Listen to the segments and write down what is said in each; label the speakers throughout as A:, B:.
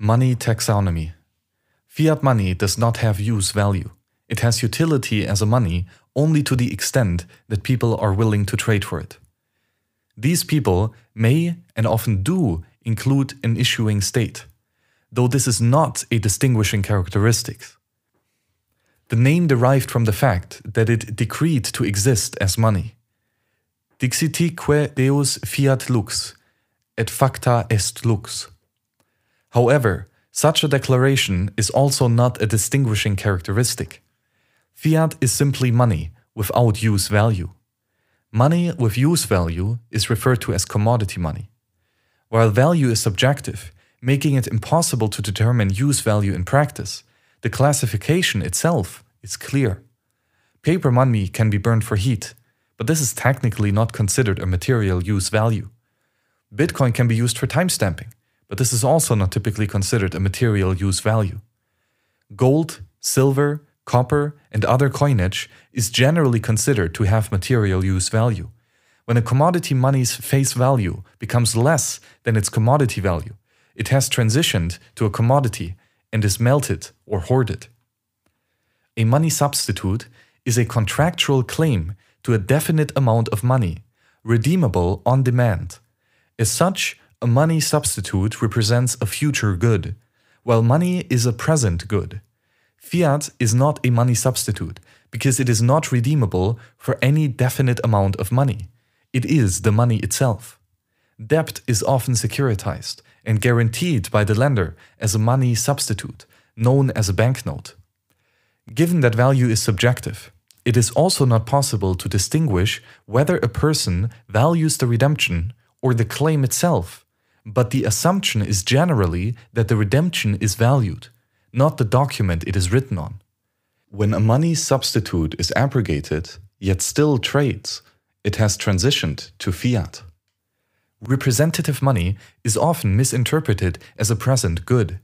A: Money taxonomy. Fiat money does not have use value. It has utility as a money only to the extent that people are willing to trade for it. These people may and often do include an issuing state, though this is not a distinguishing characteristic. The name derived from the fact that it decreed to exist as money. Dixitique Deus fiat lux, et facta est lux. However, such a declaration is also not a distinguishing characteristic. Fiat is simply money without use value. Money with use value is referred to as commodity money. While value is subjective, making it impossible to determine use value in practice, the classification itself is clear. Paper money can be burned for heat, but this is technically not considered a material use value. Bitcoin can be used for timestamping, but this is also not typically considered a material use value. Gold, silver, copper, and other coinage is generally considered to have material use value. When a commodity money's face value becomes less than its commodity value, it has transitioned to a commodity and is melted or hoarded. A money substitute is a contractual claim to a definite amount of money, redeemable on demand. As such, a money substitute represents a future good, while money is a present good. Fiat is not a money substitute because it is not redeemable for any definite amount of money. It is the money itself. Debt is often securitized and guaranteed by the lender as a money substitute, known as a banknote. Given that value is subjective, it is also not possible to distinguish whether a person values the redemption or the claim itself but the assumption is generally that the redemption is valued, not the document it is written on. When a money substitute is abrogated, yet still trades, it has transitioned to fiat. Representative money is often misinterpreted as a present good,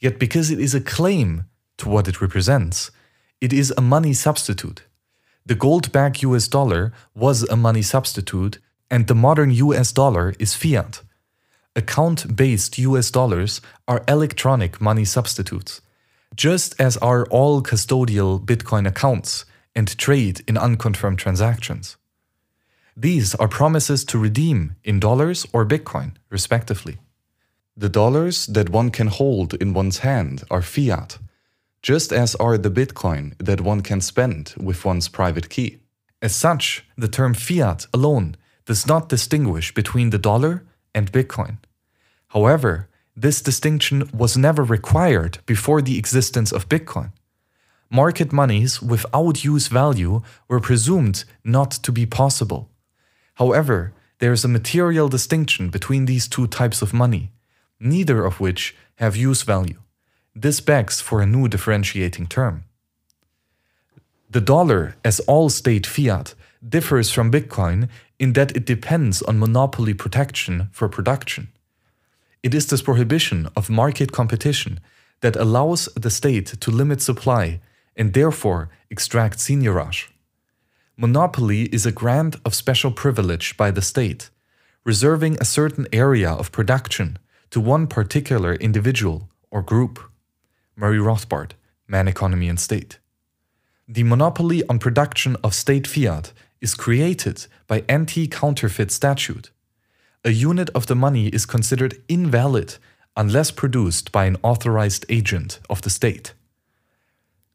A: yet because it is a claim to what it represents, it is a money substitute. The gold backed US dollar was a money substitute, and the modern US dollar is fiat account based US dollars are electronic money substitutes, just as are all custodial Bitcoin accounts and trade in unconfirmed transactions. These are promises to redeem in dollars or Bitcoin, respectively. The dollars that one can hold in one's hand are fiat, just as are the Bitcoin that one can spend with one's private key. As such, the term fiat alone does not distinguish between the dollar and Bitcoin. However, this distinction was never required before the existence of Bitcoin. Market monies without use value were presumed not to be possible. However, there is a material distinction between these two types of money, neither of which have use value. This begs for a new differentiating term. The dollar, as all state fiat, differs from Bitcoin in that it depends on monopoly protection for production. It is this prohibition of market competition that allows the state to limit supply and therefore extract seigniorage. Monopoly is a grant of special privilege by the state, reserving a certain area of production to one particular individual or group. Murray Rothbard, Man, Economy and State. The monopoly on production of state fiat is created by anti counterfeit statute a unit of the money is considered invalid unless produced by an authorized agent of the state.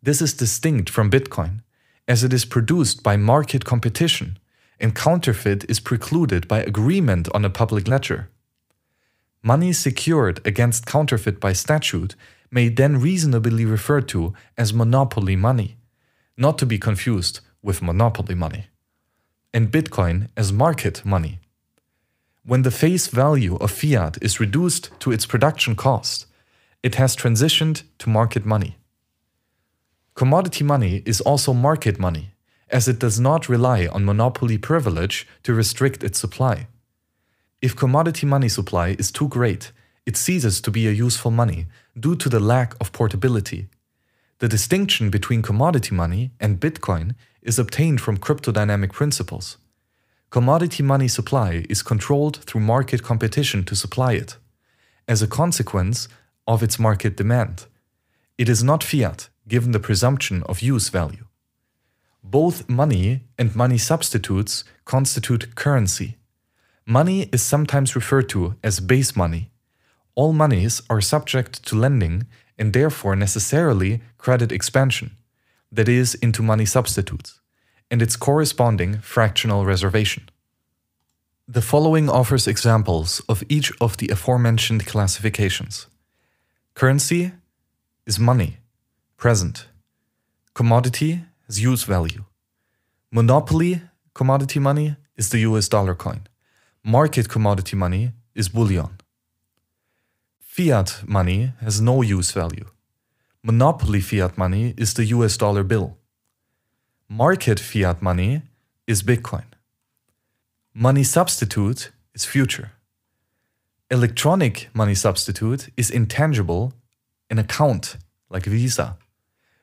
A: This is distinct from Bitcoin, as it is produced by market competition, and counterfeit is precluded by agreement on a public ledger. Money secured against counterfeit by statute may then reasonably referred to as monopoly money, not to be confused with monopoly money, and Bitcoin as market money when the face value of fiat is reduced to its production cost, it has transitioned to market money. Commodity money is also market money, as it does not rely on monopoly privilege to restrict its supply. If commodity money supply is too great, it ceases to be a useful money due to the lack of portability. The distinction between commodity money and Bitcoin is obtained from cryptodynamic principles. Commodity money supply is controlled through market competition to supply it. As a consequence, of its market demand. It is not fiat, given the presumption of use value. Both money and money substitutes constitute currency. Money is sometimes referred to as base money. All monies are subject to lending and therefore necessarily credit expansion, that is, into money substitutes, and its corresponding fractional reservation. The following offers examples of each of the aforementioned classifications. Currency is money, present. Commodity has use value. Monopoly commodity money is the US dollar coin. Market commodity money is bullion. Fiat money has no use value. Monopoly fiat money is the US dollar bill. Market fiat money is Bitcoin. Money substitute is future. Electronic money substitute is intangible, an account like Visa.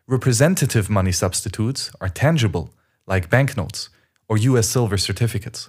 A: Representative money substitutes are tangible, like banknotes or US silver certificates.